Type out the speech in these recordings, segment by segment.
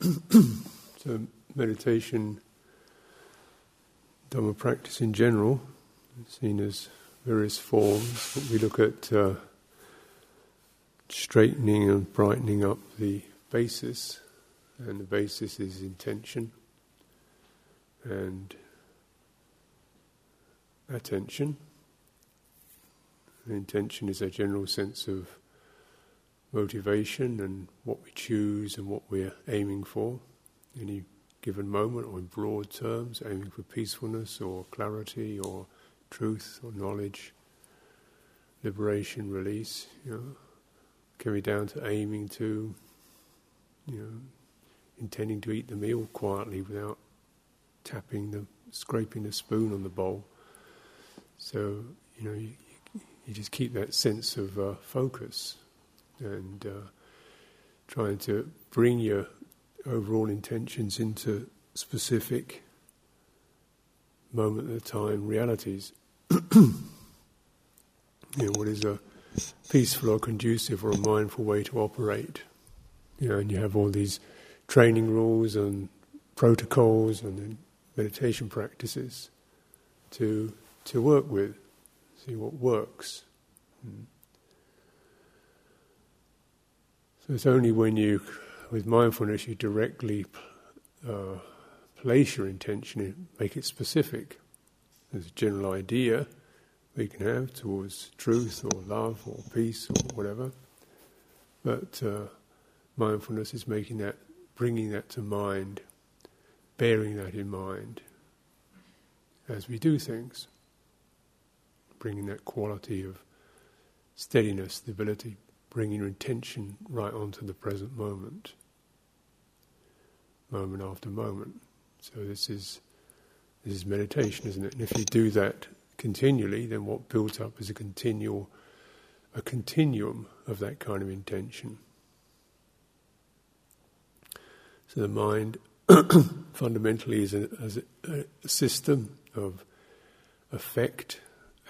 so, meditation, Dhamma practice in general, seen as various forms. We look at uh, straightening and brightening up the basis, and the basis is intention and attention. Intention is a general sense of motivation and what we choose and what we're aiming for any given moment, or in broad terms, aiming for peacefulness or clarity or truth or knowledge, liberation, release. You know, can be down to aiming to, you know, intending to eat the meal quietly without tapping the, scraping the spoon on the bowl. So you know, you, you just keep that sense of uh, focus and uh, trying to bring your overall intentions into specific moment a time realities. you know, what is a peaceful or conducive or a mindful way to operate? You know, and you have all these training rules and protocols and meditation practices to to work with, see what works. Hmm. It's only when you, with mindfulness, you directly uh, place your intention, make it specific. There's a general idea we can have towards truth or love or peace or whatever, but uh, mindfulness is making that, bringing that to mind, bearing that in mind as we do things, bringing that quality of steadiness, stability, bringing your intention right onto the present moment, moment after moment. So this is this is meditation, isn't it? And if you do that continually, then what builds up is a continual a continuum of that kind of intention. So the mind fundamentally is a, a, a system of effect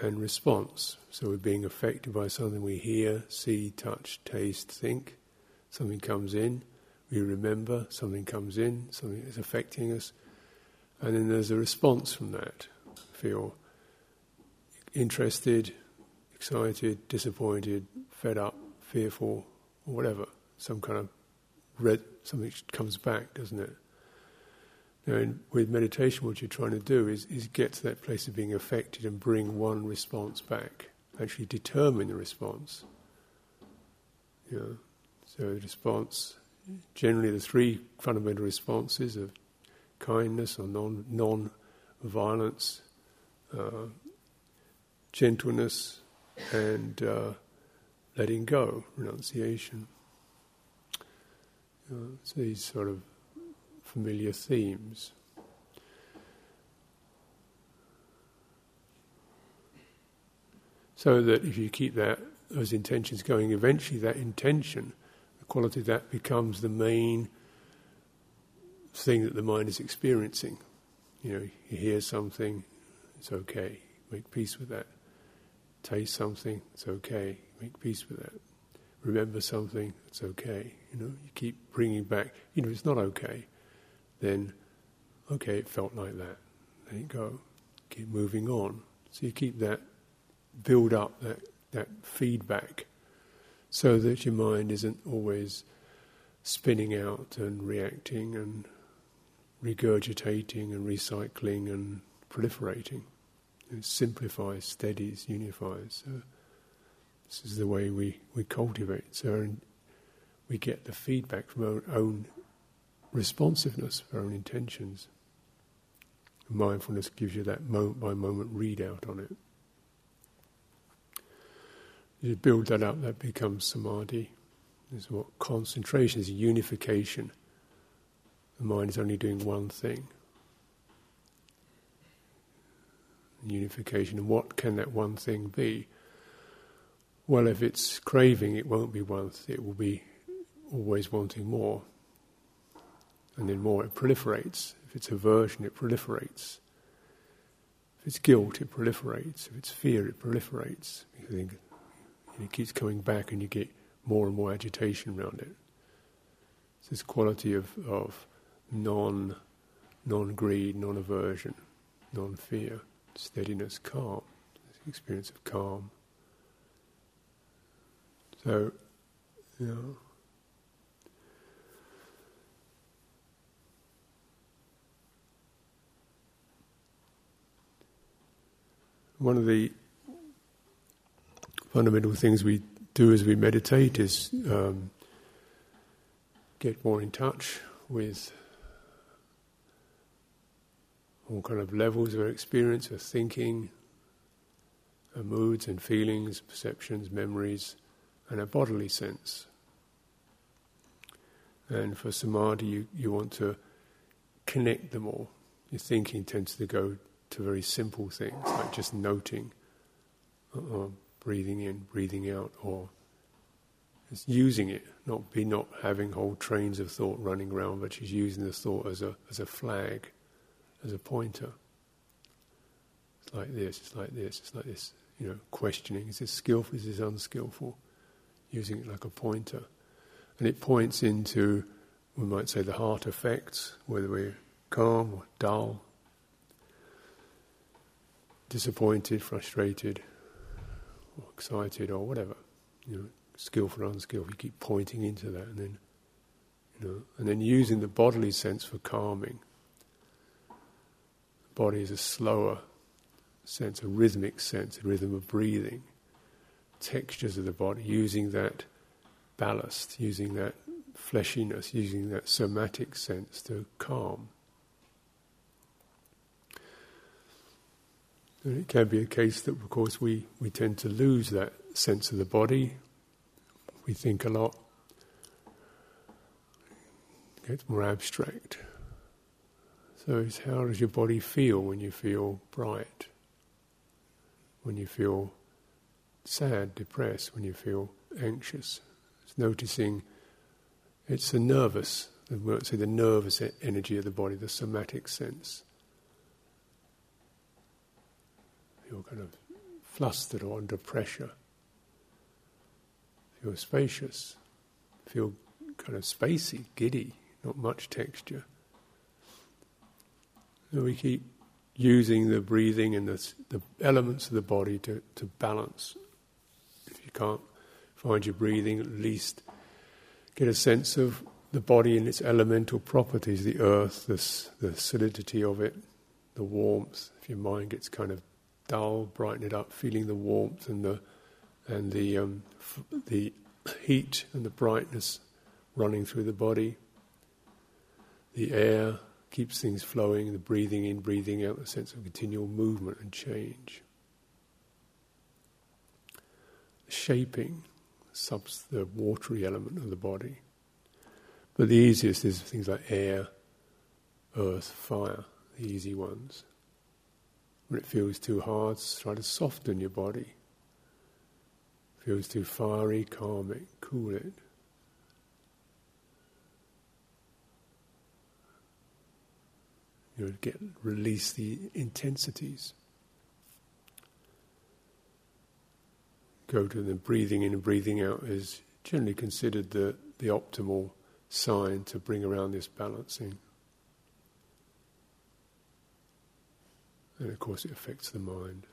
and response. So we're being affected by something we hear, see, touch, taste, think. Something comes in, we remember, something comes in, something is affecting us, and then there's a response from that. Feel interested, excited, disappointed, fed up, fearful, or whatever. Some kind of red, something comes back, doesn't it? In, with meditation, what you're trying to do is, is get to that place of being affected and bring one response back. Actually, determine the response. So the response, generally, the three fundamental responses of kindness or non non violence, uh, gentleness, and uh, letting go, renunciation. Uh, so these sort of familiar themes. So that if you keep that those intentions going, eventually that intention, the quality of that becomes the main thing that the mind is experiencing. You know, you hear something, it's okay, make peace with that. Taste something, it's okay, make peace with that. Remember something, it's okay. You know, you keep bringing back. You know, it's not okay then, okay, it felt like that. Let it go. Keep moving on. So you keep that, build up that, that feedback so that your mind isn't always spinning out and reacting and regurgitating and recycling and proliferating. It simplifies, steadies, unifies. So this is the way we, we cultivate. So we get the feedback from our own responsiveness for our own intentions. Mindfulness gives you that moment by moment readout on it. You build that up, that becomes samadhi. This is what concentration is unification. The mind is only doing one thing. Unification. And what can that one thing be? Well, if it's craving, it won't be one, th- it will be always wanting more and then more it proliferates. If it's aversion, it proliferates. If it's guilt, it proliferates. If it's fear, it proliferates. Because it keeps coming back and you get more and more agitation around it. It's this quality of, of non non greed, non aversion, non fear, steadiness, calm, experience of calm. So, you know. One of the fundamental things we do as we meditate is um, get more in touch with all kind of levels of experience, of thinking, our moods and feelings, perceptions, memories, and our bodily sense. And for samadhi, you, you want to connect them all. Your thinking tends to go to very simple things, like just noting, or breathing in, breathing out, or just using it, not be not having whole trains of thought running around, but just using the thought as a as a flag as a pointer. It's like this, it's like this, it's like this, you know, questioning. Is this skillful, is this unskillful? Using it like a pointer. And it points into, we might say, the heart effects, whether we're calm or dull, disappointed, frustrated, or excited, or whatever. You know, skillful or unskillful, you keep pointing into that and then you know, and then using the bodily sense for calming The body is a slower sense, a rhythmic sense, a rhythm of breathing, textures of the body, using that ballast, using that fleshiness, using that somatic sense to calm. And it can be a case that, of course, we, we tend to lose that sense of the body. We think a lot, it gets more abstract. So it's how does your body feel when you feel bright? When you feel sad, depressed, when you feel anxious? It's noticing it's the nervous, might say the nervous energy of the body, the somatic sense. Feel kind of flustered or under pressure. Feel spacious. Feel kind of spacey, giddy, not much texture. So we keep using the breathing and the, the elements of the body to, to balance. If you can't find your breathing, at least get a sense of the body and its elemental properties the earth, the, the solidity of it, the warmth. If your mind gets kind of dull, brighten it up, feeling the warmth and the, and the, um, f- the heat and the brightness running through the body, the air keeps things flowing, the breathing in, breathing out, the sense of continual movement and change. Shaping, subs- the watery element of the body. But the easiest is things like air, earth, fire, the easy ones. When it feels too hard, try to soften your body. Feels too fiery, calm it, cool it. you get release the intensities. Go to the breathing in and breathing out is generally considered the, the optimal sign to bring around this balancing. And of course, it affects the mind.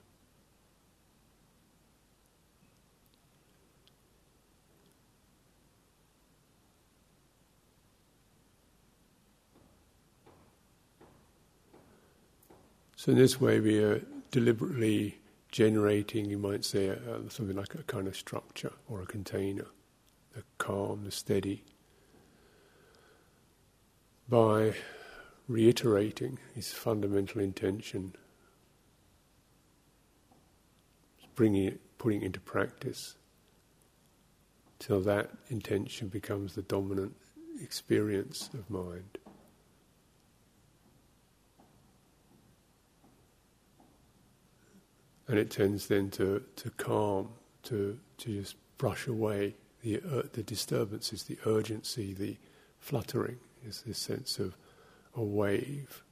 So in this way, we are deliberately generating, you might say, uh, something like a kind of structure or a container, the calm, the steady, by reiterating his fundamental intention, bringing it, putting it into practice, till that intention becomes the dominant experience of mind. and it tends then to, to calm, to, to just brush away the, uh, the disturbances, the urgency, the fluttering. Is this sense of a wave,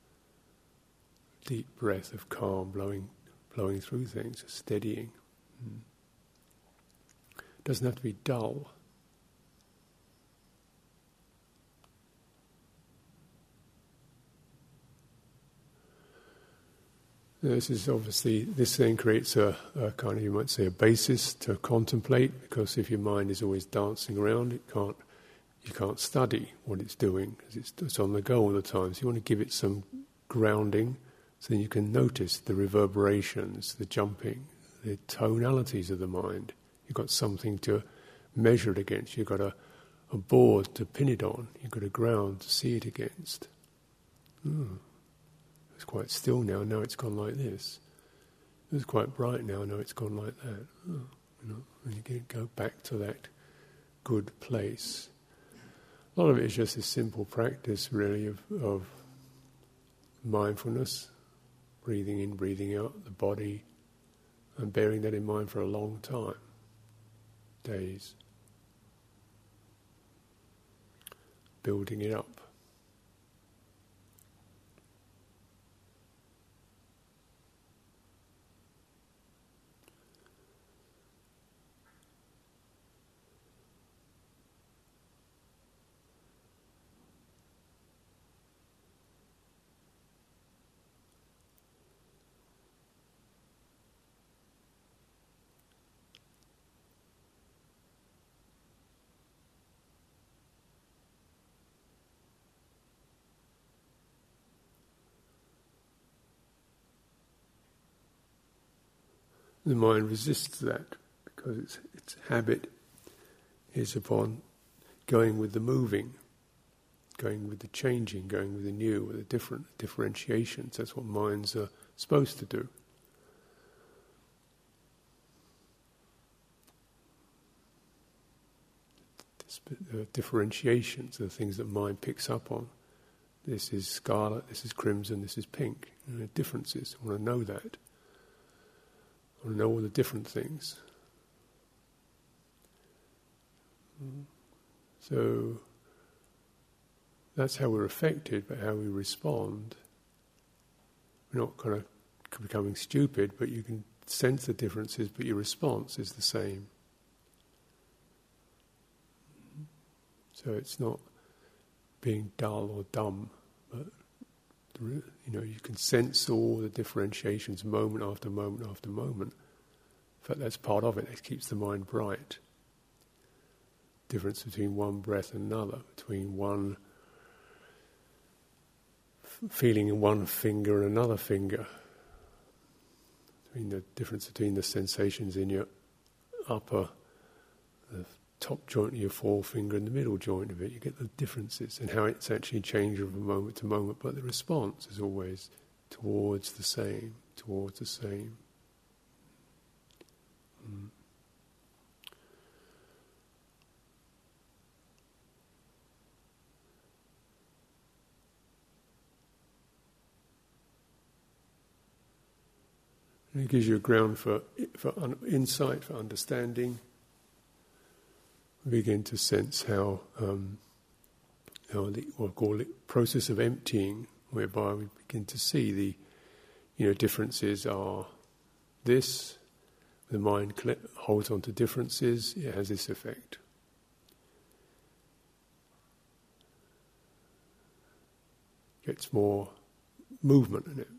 deep breath of calm blowing, flowing through things, steadying. Mm. Doesn't have to be dull. This is obviously, this then creates a, a, kind of, you might say, a basis to contemplate because if your mind is always dancing around, it can't, you can't study what it's doing because it's, it's on the go all the time. So you want to give it some grounding so you can notice the reverberations, the jumping, the tonalities of the mind. You've got something to measure it against. You've got a, a board to pin it on. You've got a ground to see it against. Hmm. It's quite still now. Now it's gone like this. It's quite bright now. Now it's gone like that. Oh, you know, and you go back to that good place. A lot of it is just a simple practice, really, of, of mindfulness, breathing in, breathing out, the body, and bearing that in mind for a long time, days, building it up. The mind resists that because its, its habit is upon going with the moving, going with the changing, going with the new, with the different differentiations. That's what minds are supposed to do. The uh, differentiations, the things that mind picks up on. This is scarlet, this is crimson, this is pink. Differences. I want to know that or know all the different things. Hmm. So that's how we're affected, but how we respond. We're not kind of becoming stupid, but you can sense the differences, but your response is the same. So it's not being dull or dumb, but you know, you can sense all the differentiations moment after moment after moment. In fact, that's part of it. It keeps the mind bright. Difference between one breath and another, between one feeling in one finger and another finger, between the difference between the sensations in your upper, the top joint of your forefinger and the middle joint of it. You get the differences and how it's actually changing from moment to moment, but the response is always towards the same, towards the same. Mm. it gives you a ground for, for insight, for understanding begin to sense how, um, how the, I call it, process of emptying, whereby we begin to see the, you know, differences are this, the mind holds on to differences, it has this effect. Gets more movement in it.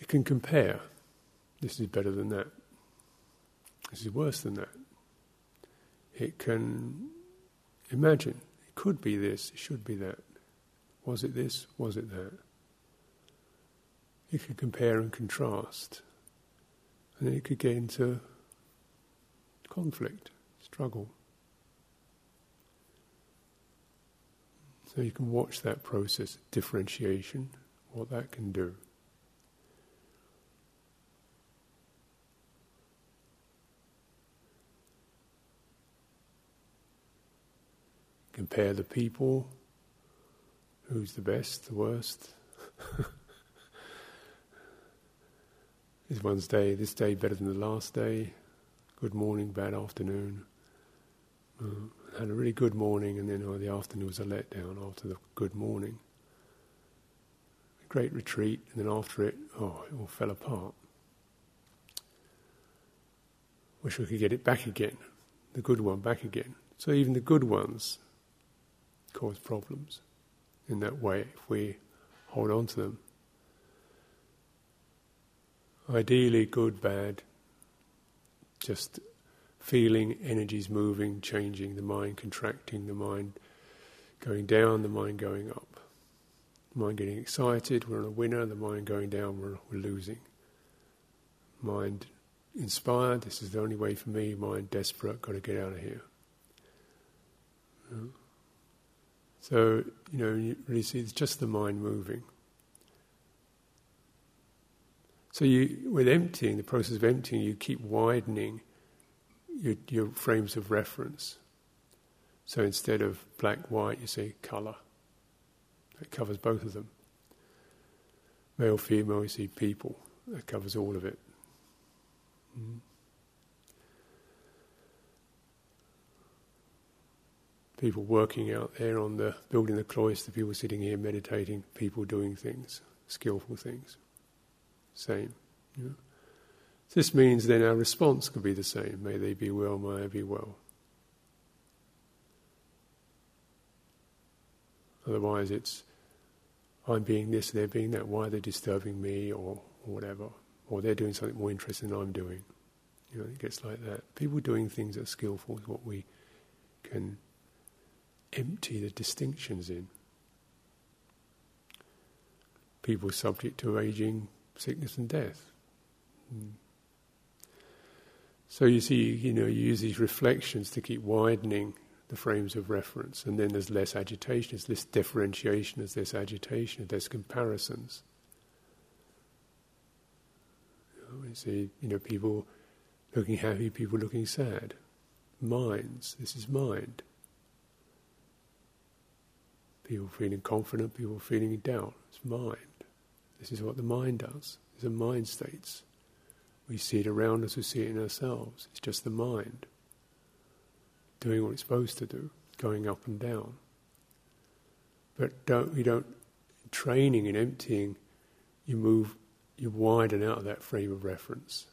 It can compare. This is better than that. This is worse than that. It can imagine, it could be this, it should be that. Was it this? Was it that? It could compare and contrast. And then it could get into conflict, struggle. So you can watch that process differentiation, what that can do. Compare the people, who's the best, the worst. Is one's day, this day better than the last day? Good morning, bad afternoon. Uh, had a really good morning, and then oh, the afternoon was a letdown after the good morning. A great retreat, and then after it, oh, it all fell apart. Wish we could get it back again, the good one back again. So even the good ones cause problems in that way if we hold on to them. Ideally, good, bad, just feeling energies moving, changing, the mind contracting, the mind going down, the mind going up. Mind getting excited, we're on a winner, the mind going down, we're, we're losing. Mind inspired, this is the only way for me, mind desperate, got to get out of here. Mm. So, you know, you really see it's just the mind moving. So you, with emptying, the process of emptying, you keep widening your, your frames of reference. So instead of black, white, you say colour. That covers both of them. Male, female, you see people. That covers all of it. Mm. People working out there on the building the cloister, people sitting here meditating, people doing things, skillful things. Same. You know? This means then our response could be the same. May they be well, may I be well. Otherwise, it's I'm being this, they're being that. Why are they disturbing me, or, or whatever? Or they're doing something more interesting than I'm doing. You know, it gets like that. People doing things that are skillful is what we can empty the distinctions in. People subject to aging, sickness, and death. Mm. So you see, you know, you use these reflections to keep widening the frames of reference, and then there's less agitation, there's less differentiation, there's less agitation, there's comparisons. You, see, you know, people looking happy, people looking sad. Minds, this is mind. People feeling confident, people feeling in doubt. It's mind. This is what the mind does. These are mind states. We see it around us, we see it in ourselves. It's just the mind doing what it's supposed to do, going up and down. But don't, you don't, training and emptying, you move, you widen out of that frame of reference.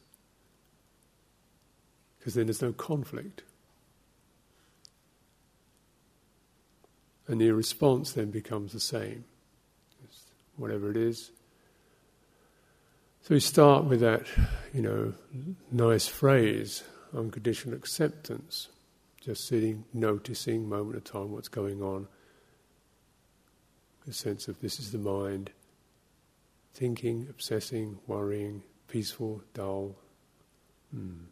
Because then there's no conflict. And the response then becomes the same. Whatever it is, so we start with that, you know, nice phrase, unconditional acceptance. Just sitting, noticing, moment of time, what's going on. A sense of this is the mind, thinking, obsessing, worrying, peaceful, dull. Hmm.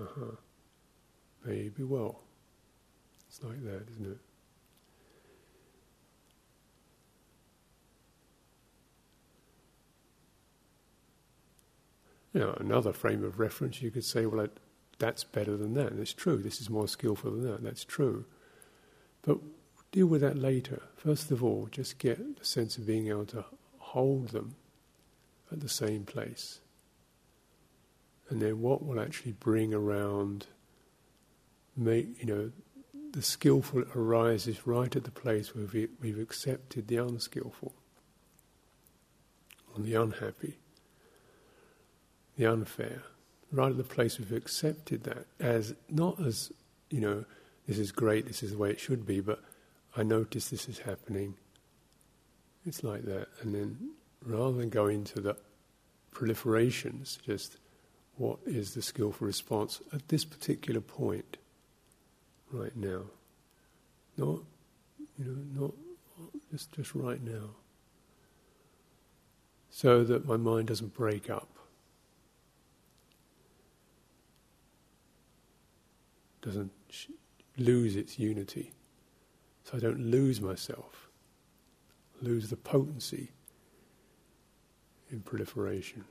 Uh huh. May be well. It's like that, isn't it? You know, another frame of reference, you could say, well, that's better than that. That's true. This is more skillful than that. That's true. But deal with that later. First of all, just get the sense of being able to hold them at the same place. And then what will actually bring around, make, you know, the skillful arises right at the place where we, we've accepted the unskillful, and the unhappy the unfair, right at the place we've accepted that as not as, you know, this is great, this is the way it should be, but I notice this is happening. It's like that. And then rather than go into the proliferations, just what is the skillful response at this particular point, right now? Not, you know, not just, just right now. So that my mind doesn't break up. Doesn't sh- lose its unity. So I don't lose myself, lose the potency in proliferation.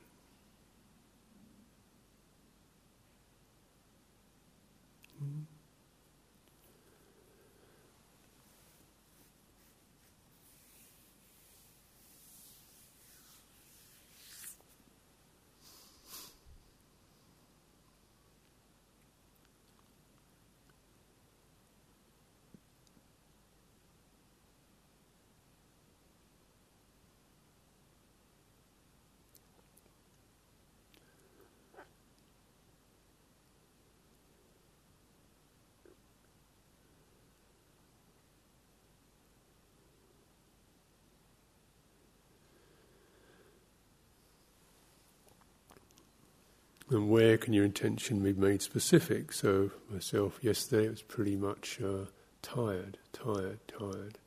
And where can your intention be made specific? So, myself, yesterday, it was pretty much uh, tired, tired, tired,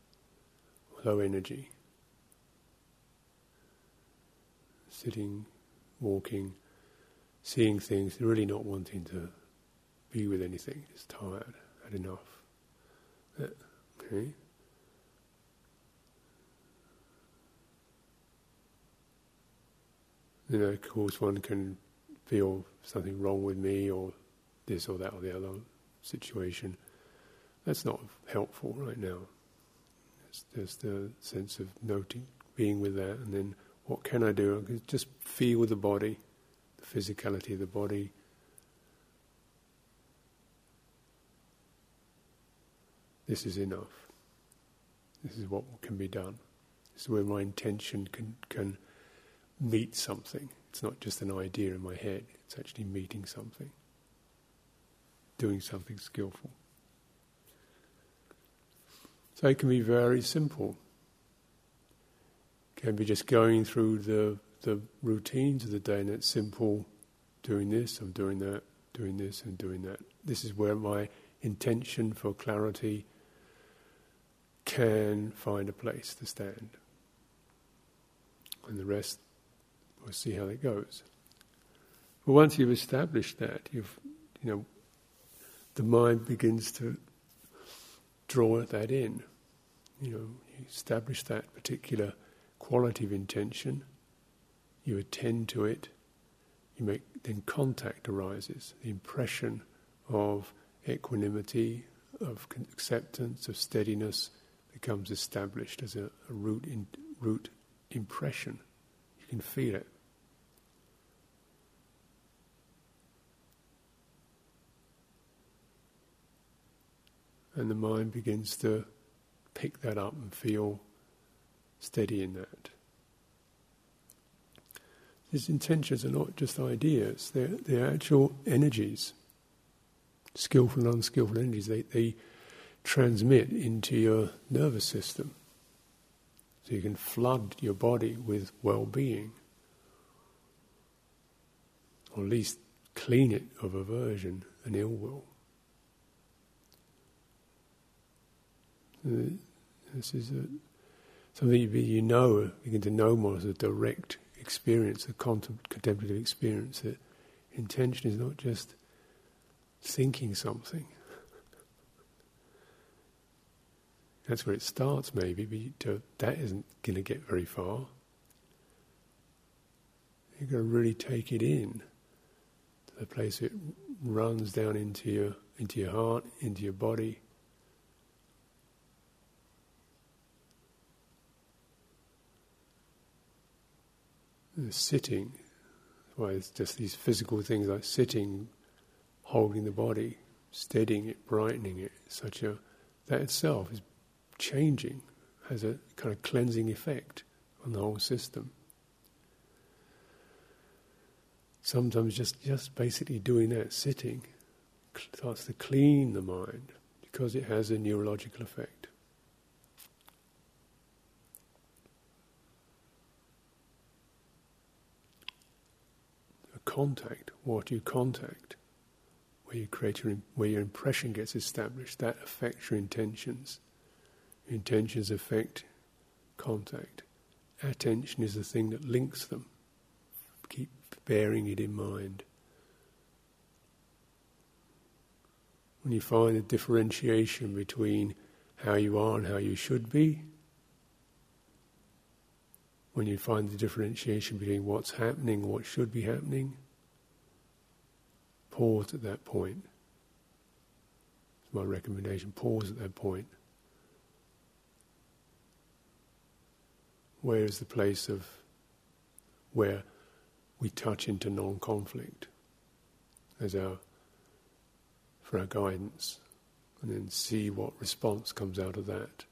low energy. Sitting, walking, seeing things, really not wanting to be with anything, just tired, had enough. Okay? You know, of course, one can feel something wrong with me or this or that or the other situation. That's not helpful right now. It's just the sense of noting, being with that, and then what can I do? I can just feel the body, the physicality of the body. This is enough. This is what can be done. This is where my intention can, can meet something. It's not just an idea in my head, it's actually meeting something, doing something skillful. So it can be very simple. It can be just going through the, the routines of the day, and it's simple doing this, I'm doing that, doing this, and doing that. This is where my intention for clarity can find a place to stand. And the rest We'll see how it goes. But once you've established that, you've, you know, the mind begins to draw that in. You know, you establish that particular quality of intention, you attend to it, you make then contact arises, the impression of equanimity, of acceptance, of steadiness becomes established as a, a root in, root impression. You can feel it. And the mind begins to pick that up and feel steady in that. These intentions are not just ideas, they're, they're actual energies, skillful and unskillful energies. They, they transmit into your nervous system. So you can flood your body with well being, or at least clean it of aversion and ill will. Uh, this is a, something you, you know, begin to know more as a direct experience, a contemplative experience. That intention is not just thinking something. That's where it starts, maybe, but that isn't going to get very far. You've got to really take it in to the place it runs down into your into your heart, into your body, sitting, why it's just these physical things like sitting, holding the body, steadying it, brightening it, such a that itself is changing, has a kind of cleansing effect on the whole system. Sometimes just, just basically doing that, sitting, starts to clean the mind because it has a neurological effect. Contact, what you contact, where you create your, where your impression gets established, that affects your intentions. Intentions affect contact. Attention is the thing that links them. Keep bearing it in mind. When you find the differentiation between how you are and how you should be, when you find the differentiation between what's happening and what should be happening, pause at that point. It's my recommendation pause at that point. Where is the place of where we touch into non conflict as our for our guidance and then see what response comes out of that.